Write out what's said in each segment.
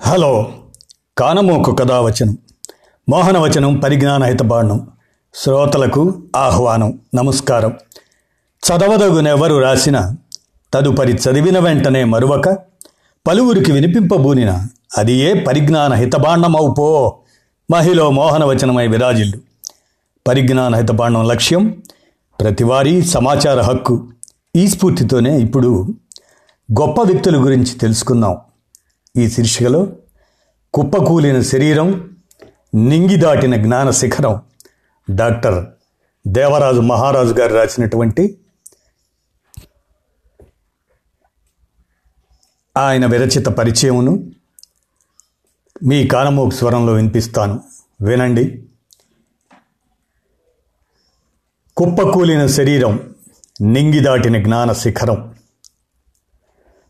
Hello. కానమోకు కథావచనం. మోహనవచనం పరిజ్ఞాన హితబాండం శ్రోతలకు ఆహ్వానం. నమస్కారం. చదవదగునెవరు రాసిన తదుపరి చదివిన వెంటనే మరువక పలువురికి వినిపింపబూనిన అది ఏ పరిజ్ఞాన హితబాండమవుపో మహిళ మోహనవచనమై విరాజిల్లు. పరిజ్ఞాన హితబాండం లక్ష్యం ప్రతివారీ సమాచార హక్కు. ఈ స్ఫూర్తితోనే ఇప్పుడు గొప్ప వ్యక్తుల గురించి తెలుసుకుందాం. ఈ శీర్షికలో కుప్పకూలిన శరీరం నింగి దాటిన జ్ఞాన శిఖరం. డాక్టర్ దేవరాజు మహారాజు గారు రాసినటువంటి ఆయన విరచిత పరిచయమును మీ కానమోకు స్వరంలో వినిపిస్తాను. వినండి. కుప్పకూలిన శరీరం నింగి దాటిన జ్ఞాన శిఖరం.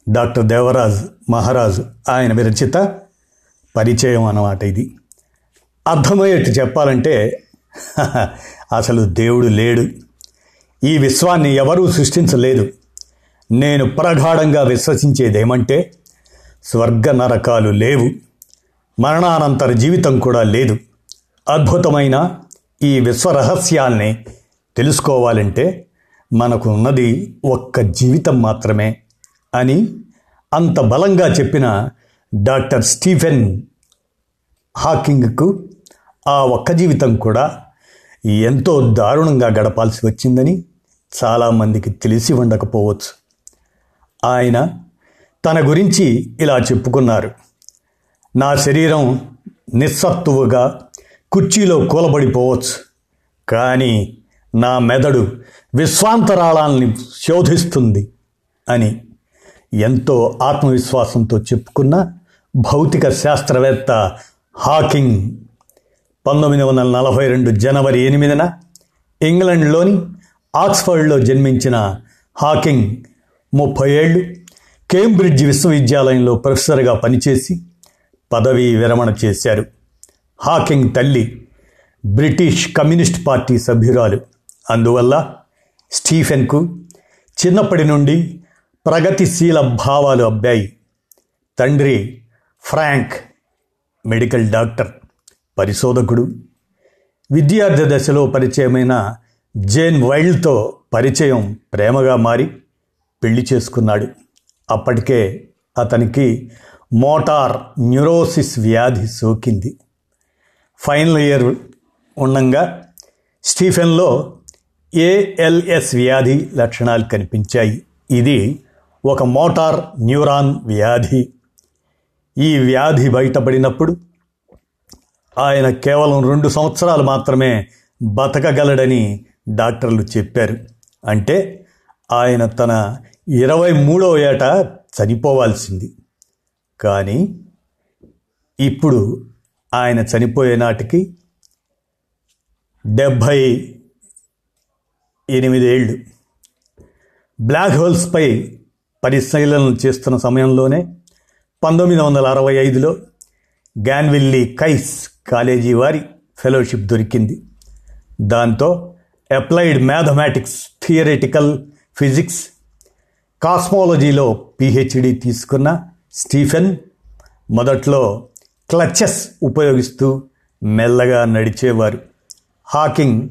డాక్టర్ దేవరాజ్ మహారాజు ఆయన విరచిత పరిచయం అన్నమాట ఇది. అర్థమయ్యేట్టు చెప్పాలంటే అసలు దేవుడు లేడు. ఈ విశ్వాన్ని ఎవరూ సృష్టించలేదు. నేను ప్రగాఢంగా విశ్వసించేదేమంటే స్వర్గ నరకాలు లేవు. మరణానంతర జీవితం కూడా లేదు. అద్భుతమైన ఈ విశ్వరహస్యాల్ని తెలుసుకోవాలంటే మనకు ఉన్నది ఒక్క జీవితం మాత్రమే అని అంత బలంగా చెప్పిన డాక్టర్ స్టీఫెన్ హాకింగ్కు ఆ ఒక్క జీవితం కూడా ఎంతో దారుణంగా గడపాల్సి వచ్చిందని చాలామందికి తెలిసి ఉండకపోవచ్చు. ఆయన తన గురించి ఇలా చెప్పుకున్నారు. నా శరీరం నిస్సత్తువుగా కుర్చీలో కూలబడిపోవచ్చు కానీ నా మెదడు విశ్వాంతరాళాల్ని శోధిస్తుంది అని ఎంతో ఆత్మవిశ్వాసంతో చెప్పుకున్న భౌతిక శాస్త్రవేత్త హాకింగ్ పంతొమ్మిది వందల నలభై రెండు జనవరి ఎనిమిదిన ఇంగ్లండ్లోని ఆక్స్ఫర్డ్లో జన్మించిన హాకింగ్ ముప్పై ఏళ్ళు కేంబ్రిడ్జ్ విశ్వవిద్యాలయంలో ప్రొఫెసర్గా పనిచేసి పదవీ విరమణ చేశారు. హాకింగ్ తల్లి బ్రిటిష్ కమ్యూనిస్ట్ పార్టీ సభ్యురాలు. అందువల్ల స్టీఫెన్కు చిన్నప్పటి నుండి ప్రగతిశీల భావాలు అబ్బాయి. తండ్రి ఫ్రాంక్ మెడికల్ డాక్టర్ పరిశోధకుడు. విద్యార్థి దశలో పరిచయమైన జేన్ వైల్డ్తో పరిచయం ప్రేమగా మారి పెళ్ళి చేసుకున్నాడు. అప్పటికే అతనికి మోటార్ న్యూరోసిస్ వ్యాధి సోకింది. ఫైనల్ ఇయర్ ఉండంగా స్టీఫెన్లో ఏఎల్ఎస్ వ్యాధి లక్షణాలు కనిపించాయి. ఇది ఒక మోటార్ న్యూరాన్ వ్యాధి. ఈ వ్యాధి బయటపడినప్పుడు ఆయన కేవలం రెండు సంవత్సరాలు మాత్రమే బతకగలడని డాక్టర్లు చెప్పారు. అంటే ఆయన తన ఇరవై మూడో ఏట చనిపోవాల్సింది. కానీ ఇప్పుడు ఆయన చనిపోయే నాటికి డెబ్భై ఎనిమిదేళ్ళు బ్లాక్ హోల్స్పై పరిశీలనలు చేస్తున్న సమయంలోనే పంతొమ్మిది వందల అరవై ఐదులో గ్యాన్విల్లీ కైస్ కాలేజీ వారి ఫెలోషిప్ దొరికింది. దాంతో అప్లైడ్ మ్యాథమెటిక్స్ థియరిటికల్ ఫిజిక్స్ కాస్మాలజీలో పిహెచ్డి తీసుకున్న స్టీఫెన్ మొదట్లో క్లచెస్ ఉపయోగిస్తూ మెల్లగా నడిచేవారు. హాకింగ్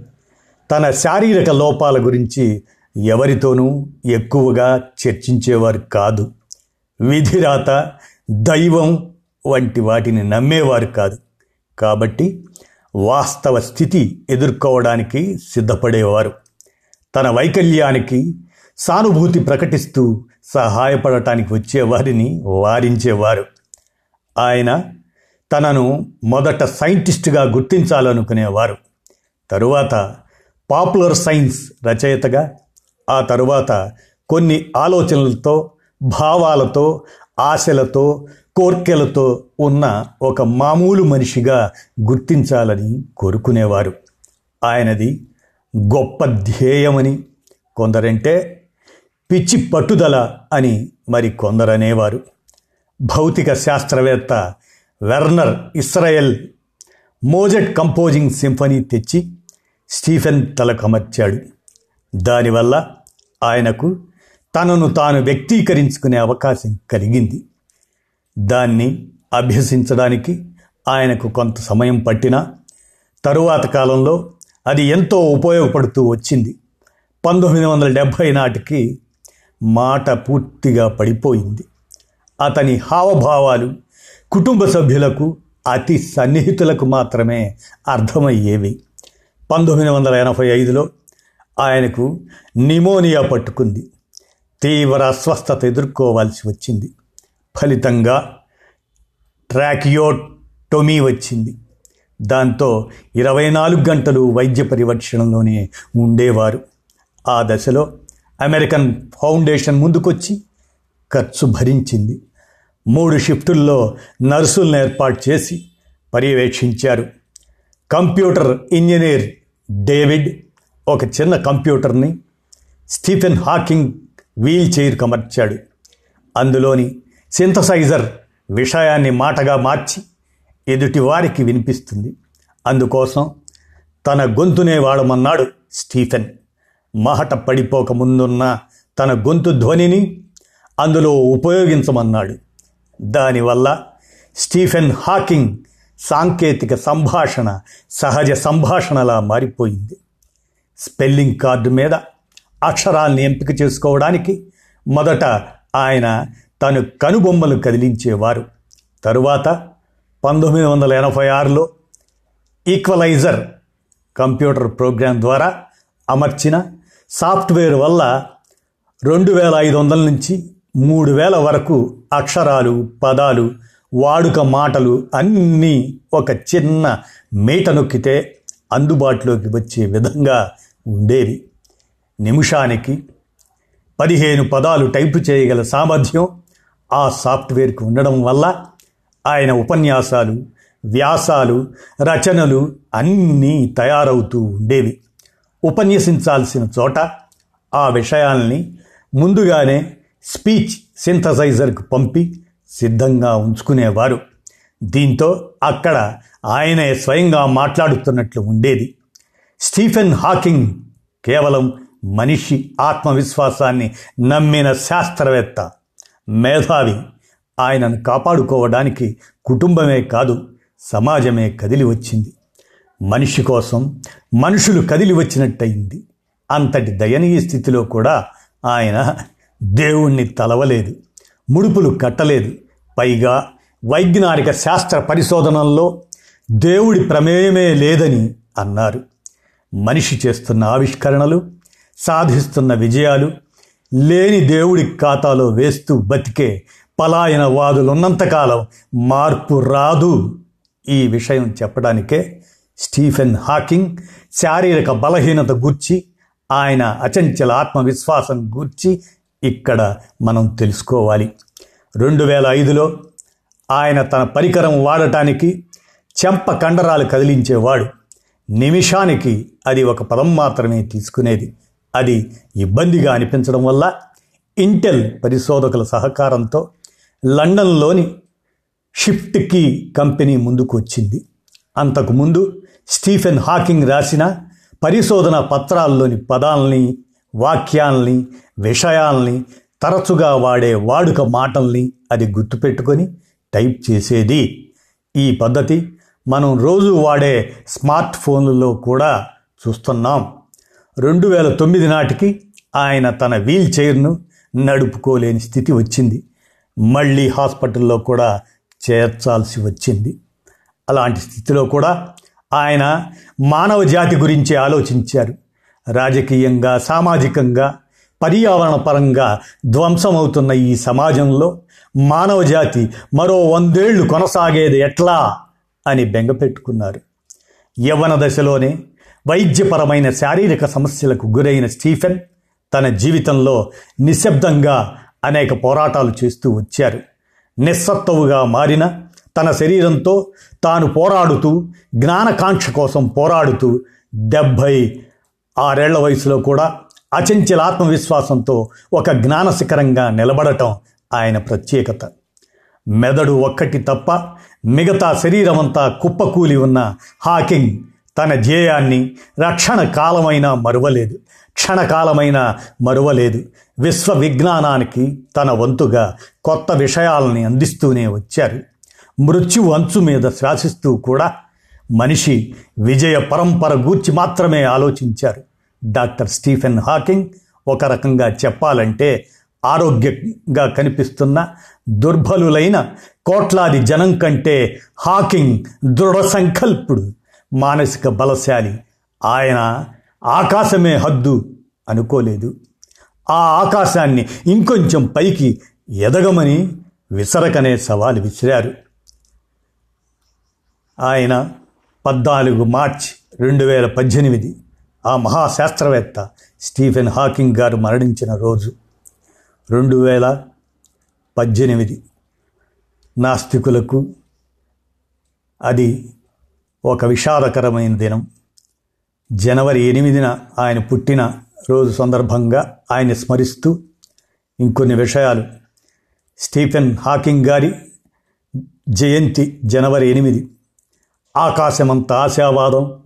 తన శారీరక లోపాల గురించి ఎవరితోనూ ఎక్కువగా చర్చించేవారు కాదు. విధిరాత దైవం వంటి వాటిని నమ్మేవారు కాదు. కాబట్టి వాస్తవ స్థితి ఎదుర్కోవడానికి సిద్ధపడేవారు. తన వైకల్యానికి సానుభూతి ప్రకటిస్తూ సహాయపడటానికి వచ్చేవారిని వారించేవారు. ఆయన తనను మొదట సైంటిస్టుగా గుర్తించాలనుకునేవారు. తరువాత పాపులర్ సైన్స్ రచయితగా ఆ తరువాత కొన్ని ఆలోచనలతో భావాలతో ఆశలతో కోర్కెలతో ఉన్న ఒక మామూలు మనిషిగా గుర్తించాలని కోరుకునేవారు. ఆయనది గొప్ప ధ్యేయమని కొందరంటే పిచ్చి పట్టుదల అని మరి కొందరనేవారు. భౌతిక శాస్త్రవేత్త Werner Israel Mozart composing symphony తెచ్చి స్టీఫెన్ తలకమర్చాడు దానివల్ల ఆయనకు తనను తాను వ్యక్తీకరించుకునే అవకాశం కలిగింది. దాన్ని అభ్యసించడానికి ఆయనకు కొంత సమయం పట్టినా తరువాత కాలంలో అది ఎంతో ఉపయోగపడుతూ వచ్చింది. పంతొమ్మిది వందల డెబ్భై నాటికి మాట పూర్తిగా పడిపోయింది. అతని హావభావాలు కుటుంబ సభ్యులకు అతి సన్నిహితులకు మాత్రమే అర్థమయ్యేవి. పంతొమ్మిది వందల ఎనభై ఐదులో ఆయనకు నిమోనియా పట్టుకుంది. తీవ్ర అస్వస్థత ఎదుర్కోవాల్సి వచ్చింది. ఫలితంగా ట్రాకియోటొమీ వచ్చింది. దాంతో ఇరవై నాలుగు గంటలు వైద్య పరిరక్షణలోనే ఉండేవారు. ఆ దశలో అమెరికన్ ఫౌండేషన్ ముందుకొచ్చి ఖర్చు భరించింది. మూడు షిఫ్టుల్లో నర్సులను ఏర్పాటు చేసి పర్యవేక్షించారు. కంప్యూటర్ ఇంజనీర్ డేవిడ్ ఒక చిన్న కంప్యూటర్ని స్టీఫెన్ హాకింగ్ వీల్ చైర్కి అమర్చాడు అందులోని సింథసైజర్ విషయాన్ని మాటగా మార్చి ఎదుటి వారికి వినిపిస్తుంది. అందుకోసం తన గొంతునే వాడమన్నాడు స్టీఫెన్. మహట పడిపోక ముందున్న తన గొంతు ధ్వనిని అందులో ఉపయోగించమన్నాడు. దానివల్ల స్టీఫెన్ హాకింగ్ సాంకేతిక సంభాషణ సహజ సంభాషణలా మారిపోయింది. స్పెల్లింగ్ కార్డు మీద అక్షరాల్ని ఎంపిక చేసుకోవడానికి మొదట ఆయన తను కనుబొమ్మలు కదిలించేవారు. తరువాత పంతొమ్మిది వందల ఎనభై ఆరులో ఈక్వలైజర్ కంప్యూటర్ ప్రోగ్రాం ద్వారా అమర్చిన సాఫ్ట్వేర్ వల్ల రెండు వేల ఐదు వందల నుంచి మూడు వేల వరకు అక్షరాలు పదాలు వాడుక మాటలు అన్నీ ఒక చిన్న మీట నొక్కితే అందుబాటులోకి వచ్చే విధంగా ఉండేవి నిమిషానికి పదిహేను పదాలు టైపు చేయగల సామర్థ్యం ఆ సాఫ్ట్వేర్కి ఉండడం వల్ల ఆయన ఉపన్యాసాలు వ్యాసాలు రచనలు అన్నీ తయారవుతూ ఉండేవి. ఉపన్యసించాల్సిన చోట ఆ విషయాల్ని ముందుగానే స్పీచ్ సింథసైజర్కు పంపి సిద్ధంగా ఉంచుకునేవారు. దీంతో అక్కడ ఆయనే స్వయంగా మాట్లాడుతున్నట్లు ఉండేది. స్టీఫెన్ హాకింగ్ కేవలం మనిషి ఆత్మవిశ్వాసాన్ని నమ్మిన శాస్త్రవేత్త మేధావి. ఆయనను కాపాడుకోవడానికి కుటుంబమే కాదు సమాజమే కదిలి వచ్చింది. మనిషి కోసం మనుషులు కదిలి వచ్చినట్టయింది. అంతటి దయనీయ స్థితిలో కూడా ఆయన దేవుణ్ణి తలవలేదు ముడుపులు కట్టలేదు. పైగా వైజ్ఞానిక శాస్త్ర పరిశోధనల్లో దేవుడి ప్రమేయమే లేదని అన్నారు. మనిషి చేస్తున్న ఆవిష్కరణలు సాధిస్తున్న విజయాలు లేని దేవుడి ఖాతాలో వేస్తూ బతికే పలాయన వాదులున్నంతకాలం మార్పు రాదు. ఈ విషయం చెప్పడానికే స్టీఫెన్ హాకింగ్ శారీరక బలహీనత గూర్చి ఆయన అచంచల ఆత్మవిశ్వాసం గూర్చి ఇక్కడ మనం తెలుసుకోవాలి. రెండు వేల ఐదులో ఆయన తన పరికరం వాడటానికి చెంప కండరాలు కదిలించేవాడు. నిమిషానికి అది ఒక పదం మాత్రమే తీసుకునేది. అది ఇబ్బందిగా అనిపించడం వల్ల ఇంటెల్ పరిశోధకుల సహకారంతో లండన్లోని షిఫ్ట్ కీ కంపెనీ ముందుకు వచ్చింది. అంతకుముందు స్టీఫెన్ హాకింగ్ రాసిన పరిశోధన పత్రాల్లోని పదాలని వాక్యాల్ని విషయాల్ని తరచుగా వాడే వాడుక మాటల్ని అది గుర్తుపెట్టుకొని టైప్ చేసేది. ఈ పద్ధతి మనం రోజు వాడే స్మార్ట్ ఫోన్లలో కూడా చూస్తున్నాం. రెండు వేల తొమ్మిది నాటికి ఆయన తన వీల్ చైర్ను నడుపుకోలేని స్థితి వచ్చింది. మళ్ళీ హాస్పిటల్లో కూడా చేర్చాల్సి వచ్చింది. అలాంటి స్థితిలో కూడా ఆయన మానవ జాతి గురించి ఆలోచించారు. రాజకీయంగా సామాజికంగా పర్యావరణ పరంగా ధ్వంసమవుతున్న ఈ సమాజంలో మానవ జాతి మరో వందేళ్ళు కొనసాగేది ఎట్లా? అని బెంగపెట్టుకున్నారు యవ్వన దశలోనే వైద్యపరమైన శారీరక సమస్యలకు గురైన స్టీఫెన్ తన జీవితంలో నిశ్శబ్దంగా అనేక పోరాటాలు చేస్తూ వచ్చారు. నిస్సత్తువుగా మారిన తన శరీరంతో తాను పోరాడుతూ జ్ఞానకాంక్ష కోసం పోరాడుతూ డెబ్భై ఆరేళ్ళ వయసులో కూడా అచంచల ఆత్మవిశ్వాసంతో ఒక జ్ఞాన శిఖరంగా నిలబడటం ఆయన ప్రత్యేకత. మెదడు ఒక్కటి తప్ప మిగతా శరీరమంతా కుప్పకూలి ఉన్న హాకింగ్ తన ధ్యేయాన్ని రక్షణ కాలమైనా మరువలేదు. క్షణకాలమైన మరువలేదు. విశ్వ విజ్ఞానానికి తన వంతుగా కొత్త విషయాలని అందిస్తూనే వచ్చారు. మృత్యు అంచు మీద శ్వాసిస్తూ కూడా మనిషి విజయ పరంపర గూర్చి మాత్రమే ఆలోచించారు. డాక్టర్ స్టీఫెన్ హాకింగ్ ఒక రకంగా చెప్పాలంటే ఆరోగ్యంగా కనిపిస్తున్న దుర్బలులైన కోట్లాది జనం కంటే హాకింగ్ దృఢ సంకల్పుడు మానసిక బలశాలి. ఆయన ఆకాశమే హద్దు అనుకోలేదు. ఆ ఆకాశాన్ని ఇంకొంచెం పైకి ఎదగమని విసరకనే సవాలు విసిరారు. ఆయన పద్నాలుగు మార్చ్ రెండు వేల పద్దెనిమిది ఆ మహాశాస్త్రవేత్త స్టీఫెన్ హాకింగ్ గారు మరణించిన రోజు. రెండు వేల పద్దెనిమిది నాస్తికులకు అది ఒక విషాదకరమైన దినం. జనవరి ఎనిమిదిన ఆయన పుట్టిన రోజు సందర్భంగా ఆయన స్మరిస్తూ ఇంకొన్ని విషయాలు. స్టీఫెన్ హాకింగ్ గారి జయంతి జనవరి ఎనిమిది. ఆకాశమంత ఆశావాదం.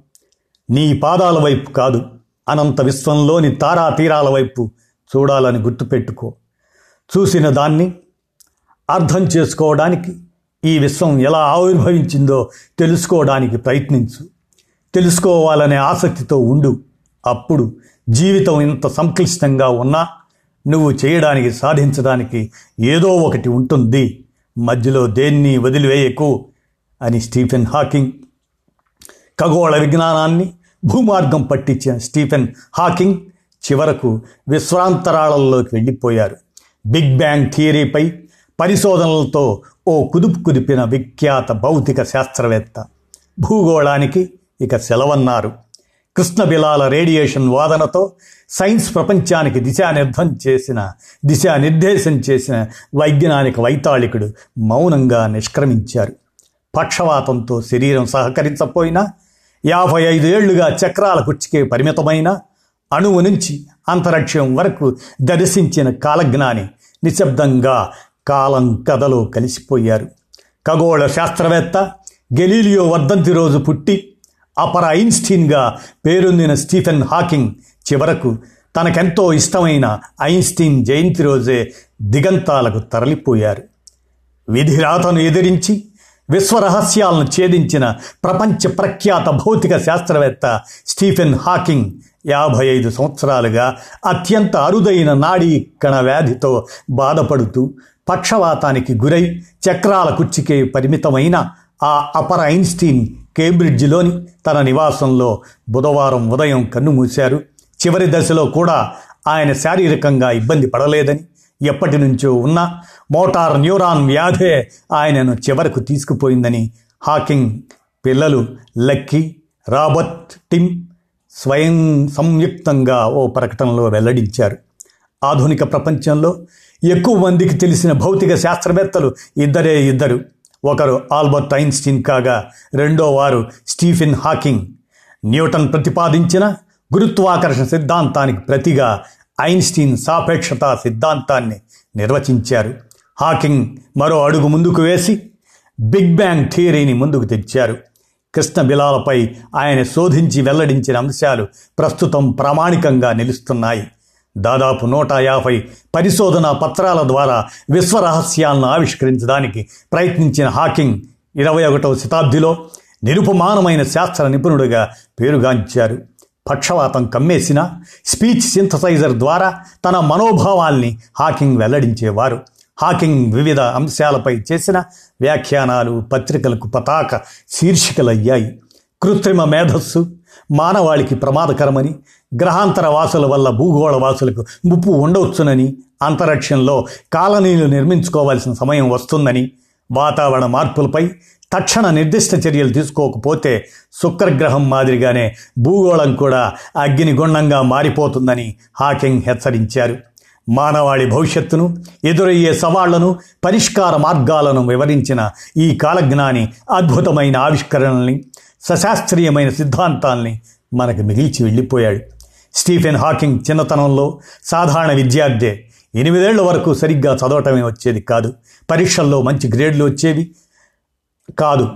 నీ పాదాల వైపు కాదు అనంత విశ్వంలోని తారా తీరాల వైపు చూడాలని గుర్తుపెట్టుకో. చూసిన దాన్ని అర్థం చేసుకోవడానికి ఈ విశ్వం ఎలా ఆవిర్భవించిందో తెలుసుకోవడానికి ప్రయత్నించు. తెలుసుకోవాలనే ఆసక్తితో ఉండు. అప్పుడు జీవితం ఇంత సంక్లిష్టంగా ఉన్నా నువ్వు చేయడానికి సాధించడానికి ఏదో ఒకటి ఉంటుంది. మధ్యలో దేన్ని వదిలివేయకు అని స్టీఫెన్ హాకింగ్ ఖగోళ విజ్ఞానాన్ని భూమార్గం పట్టించిన స్టీఫెన్ హాకింగ్ చివరకు విశ్వాంతరాళంలోకి వెళ్ళిపోయారు. బిగ్ బ్యాంగ్ థియరీపై పరిశోధనలతో ఓ కుదుపు కుదిపిన విఖ్యాత భౌతిక శాస్త్రవేత్త భూగోళానికి ఇక సెలవన్నారు. కృష్ణ బిలాల రేడియేషన్ వాదనతో సైన్స్ ప్రపంచానికి దిశానిర్ధం చేసిన దిశానిర్దేశం చేసిన వైజ్ఞానిక వైతాళికుడు మౌనంగా నిష్క్రమించారు. పక్షవాతంతో శరీరం సహకరించపోయినా యాభై ఐదు ఏళ్ళుగా చక్రాల కుర్చికే పరిమితమైన అణువు నుంచి అంతరిక్షం వరకు దర్శించిన కాలజ్ఞాని నిశ్శబ్దంగా కాలం కథలో కలిసిపోయారు. ఖగోళ శాస్త్రవేత్త గెలీలియో వర్ధంతి రోజు పుట్టి అపర ఐన్స్టీన్గా పేరొందిన స్టీఫెన్ హాకింగ్ చివరకు తనకెంతో ఇష్టమైన ఐన్స్టీన్ జయంతి రోజే దిగంతాలకు తరలిపోయారు. విధిరాతను ఎదిరించి విశ్వరహస్యాలను ఛేదించిన ప్రపంచ ప్రఖ్యాత భౌతిక శాస్త్రవేత్త స్టీఫెన్ హాకింగ్ యాభై ఐదు సంవత్సరాలుగా అత్యంత అరుదైన నాడీ కణ వ్యాధితో బాధపడుతూ పక్షవాతానికి గురై చక్రాల కుర్చీకే పరిమితమైన ఆ అపర ఐన్స్టీన్ కేంబ్రిడ్జిలోని తన నివాసంలో బుధవారం ఉదయం కన్నుమూశారు. చివరి దశలో కూడా ఆయన శారీరకంగా ఇబ్బంది పడలేదని ఎప్పటి నుంచో ఉన్న మోటార్ న్యూరాన్ వ్యాధే ఆయనను చివరకు తీసుకుపోయిందని హాకింగ్ పిల్లలు లక్కీ రాబర్ట్ టిమ్ స్వయం సంయుక్తంగా ఓ ప్రకటనలో వెల్లడించారు. ఆధునిక ప్రపంచంలో ఎక్కువ మందికి తెలిసిన భౌతిక శాస్త్రవేత్తలు ఇద్దరే ఇద్దరు. ఒకరు ఆల్బర్ట్ ఐన్స్టీన్ కాగా రెండో వారు స్టీఫెన్ హాకింగ్. న్యూటన్ ప్రతిపాదించిన గురుత్వాకర్షణ సిద్ధాంతానికి ప్రతిగా ఐన్స్టీన్ సాపేక్షతా సిద్ధాంతాన్ని నిర్వచించారు. హాకింగ్ మరో అడుగు ముందుకు వేసి బిగ్ బ్యాంగ్ థియరీని ముందుకు తెచ్చారు. కృష్ణ బిలాలపై ఆయన శోధించి వెల్లడించిన అంశాలు ప్రస్తుతం ప్రామాణికంగా నిలుస్తున్నాయి. దాదాపు నూట యాభై పరిశోధనా పత్రాల ద్వారా విశ్వరహస్యాలను ఆవిష్కరించడానికి ప్రయత్నించిన హాకింగ్ ఇరవై ఒకటవ శతాబ్దిలో నిరుపమానమైన శాస్త్ర నిపుణుడిగా పేరుగాంచారు. పక్షవాతం కమ్మేసిన స్పీచ్ సింథసైజర్ ద్వారా తన మనోభావాల్ని హాకింగ్ వెల్లడించేవారు. హాకింగ్ వివిధ అంశాలపై చేసిన వ్యాఖ్యానాలు పత్రికలకు పతాక శీర్షికలయ్యాయి. కృత్రిమ మేధస్సు మానవాళికి ప్రమాదకరమని గ్రహాంతర వాసుల వల్ల భూగోళ వాసులకు ముప్పు ఉండవచ్చునని అంతరిక్షంలో కాలనీలు నిర్మించుకోవాల్సిన సమయం వస్తుందని వాతావరణ మార్పులపై తక్షణ నిర్దిష్ట చర్యలు తీసుకోకపోతే శుక్రగ్రహం మాదిరిగానే భూగోళం కూడా అగ్నిగుండంగా మారిపోతుందని హాకింగ్ హెచ్చరించారు. మానవాళి భవిష్యత్తును ఎదురయ్యే సవాళ్ళను పరిష్కార మార్గాలను వివరించిన ఈ కాలజ్ఞాని అద్భుతమైన ఆవిష్కరణల్ని సశాస్త్రీయమైన సిద్ధాంతాల్ని మనకు మిగిల్చి వెళ్ళిపోయాడు. స్టీఫెన్ హాకింగ్ చిన్నతనంలో సాధారణ విద్యార్థే. ఎనిమిదేళ్ళ వరకు సరిగ్గా చదవటమే వచ్చేది కాదు. పరీక్షల్లో మంచి గ్రేడ్లు వచ్చేవి కాదు.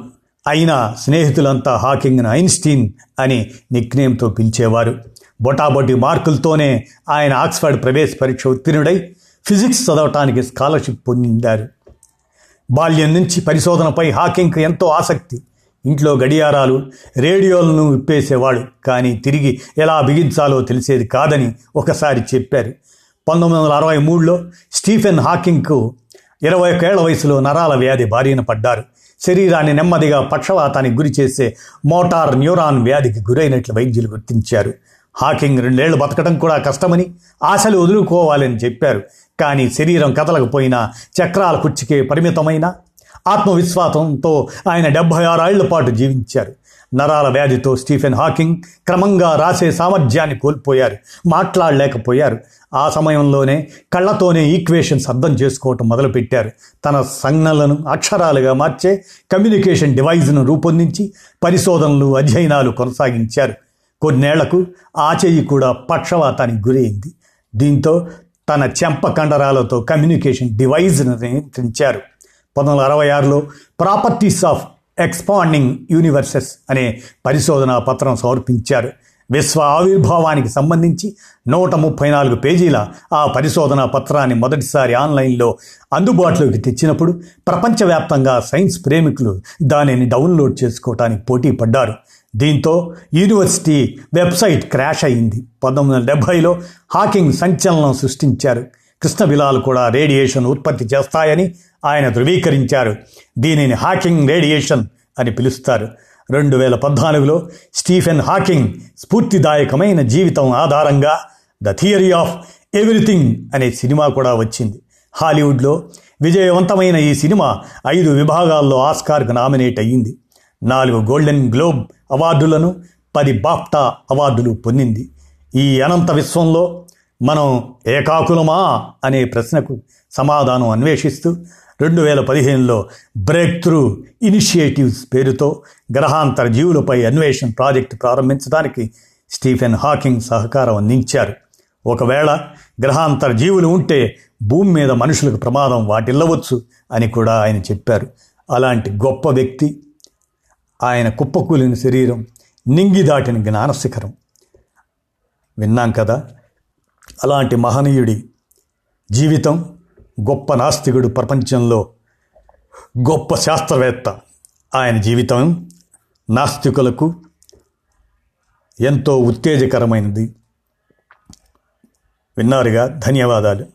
అయినా స్నేహితులంతా హాకింగ్ను ఐన్స్టీన్ అని నిక్నేమ్తో పిలిచేవారు. బొటాబొటి మార్కులతోనే ఆయన ఆక్స్ఫర్డ్ ప్రవేశ పరీక్ష ఉత్తీర్ణుడై ఫిజిక్స్ చదవటానికి స్కాలర్షిప్ పొందారు బాల్యం నుంచి పరిశోధనపై హాకింగ్కి ఎంతో ఆసక్తి. ఇంట్లో గడియారాలు రేడియోలను విప్పేసేవాడు. కానీ తిరిగి ఎలా బిగించాలో తెలిసేది కాదని ఒకసారి చెప్పారు. పంతొమ్మిది వందల అరవై మూడులో స్టీఫెన్ హాకింగ్కు ఇరవై ఒకేళ్ళ వయసులో నరాల వ్యాధి బారిన పడ్డారు. శరీరాన్ని నెమ్మదిగా పక్షవాతానికి గురి చేసే మోటార్ న్యూరాన్ వ్యాధికి గురైనట్లు వైద్యులు గుర్తించారు. హాకింగ్ రెండేళ్ళు బతకడం కూడా కష్టమని ఆశలు వదులుకోవాలని చెప్పారు. కానీ శరీరం కదలకపోయినా చక్రాల కుర్చీకే పరిమితమైన ఆత్మవిశ్వాసంతో ఆయన డెబ్భై ఆరేళ్ళ పాటు జీవించారు. నరాల వ్యాధితో స్టీఫెన్ హాకింగ్ క్రమంగా రాసే సామర్థ్యాన్ని కోల్పోయారు. మాట్లాడలేకపోయారు. ఆ సమయంలోనే కళ్ళతోనే ఈక్వేషన్స్ అర్థం చేసుకోవటం మొదలుపెట్టారు. తన సంజ్ఞలను అక్షరాలుగా మార్చే కమ్యూనికేషన్ డివైజ్ను రూపొందించి పరిశోధనలు అధ్యయనాలు కొనసాగించారు. కొన్నేళ్ళకు ఆ చెయ్యి కూడా పక్షవాతానికి గురైంది. దీంతో తన చెంప కండరాలతో కమ్యూనికేషన్ డివైజ్ను నియంత్రించారు పంతొమ్మిది వందల అరవై ఆరులో ప్రాపర్టీస్ ఆఫ్ ఎక్స్పాండింగ్ యూనివర్సెస్ అనే పరిశోధనా పత్రం సమర్పించారు. విశ్వ ఆవిర్భావానికి సంబంధించి నూట ముప్పై నాలుగు పేజీల ఆ పరిశోధనా పత్రాన్ని మొదటిసారి ఆన్లైన్లో అందుబాటులోకి తెచ్చినప్పుడు ప్రపంచవ్యాప్తంగా సైన్స్ ప్రేమికులు దానిని డౌన్లోడ్ చేసుకోవటానికి పోటీ పడ్డారు దీంతో యూనివర్సిటీ వెబ్సైట్ క్రాష్ అయింది. పంతొమ్మిది వందల డెబ్భైలో హాకింగ్ సంచలనం సృష్టించారు. కృష్ణ బిలాలు కూడా రేడియేషన్ ఉత్పత్తి చేస్తాయని ఆయన ధృవీకరించారు. దీనిని హాకింగ్ రేడియేషన్ అని పిలుస్తారు. రెండు వేల పద్నాలుగులో స్టీఫెన్ హాకింగ్ స్ఫూర్తిదాయకమైన జీవితం ఆధారంగా ద థియరీ ఆఫ్ ఎవ్రీథింగ్ అనే సినిమా కూడా వచ్చింది. హాలీవుడ్లో విజయవంతమైన ఈ సినిమా ఐదు విభాగాల్లో ఆస్కార్కు నామినేట్ అయ్యింది. నాలుగు గోల్డెన్ గ్లోబ్ అవార్డులను పది బాఫ్టా అవార్డులు పొందింది. ఈ అనంత విశ్వంలో మనం ఏకాకులమా అనే ప్రశ్నకు సమాధానం అన్వేషిస్తూ రెండు వేల పదిహేనులో బ్రేక్ త్రూ ఇనిషియేటివ్స్ పేరుతో గ్రహాంతర జీవులపై అన్వేషణ ప్రాజెక్టు ప్రారంభించడానికి స్టీఫెన్ హాకింగ్ సహకారం అందించారు. ఒకవేళ గ్రహాంతర జీవులు ఉంటే భూమి మీద మనుషులకు ప్రమాదం వాటిల్లవచ్చు అని కూడా ఆయన చెప్పారు. అలాంటి గొప్ప వ్యక్తి ఆయన కుప్పకూలిన శరీరం నింగి దాటిన జ్ఞానశిఖరం. విన్నాం కదా అలాంటి మహనీయుడి జీవితం గొప్ప నాస్తికుడు ప్రపంచంలో గొప్ప శాస్త్రవేత్త. ఆయన జీవితం నాస్తికులకు ఎంతో ఉత్తేజకరమైనది. విన్నారుగా ధన్యవాదాలు.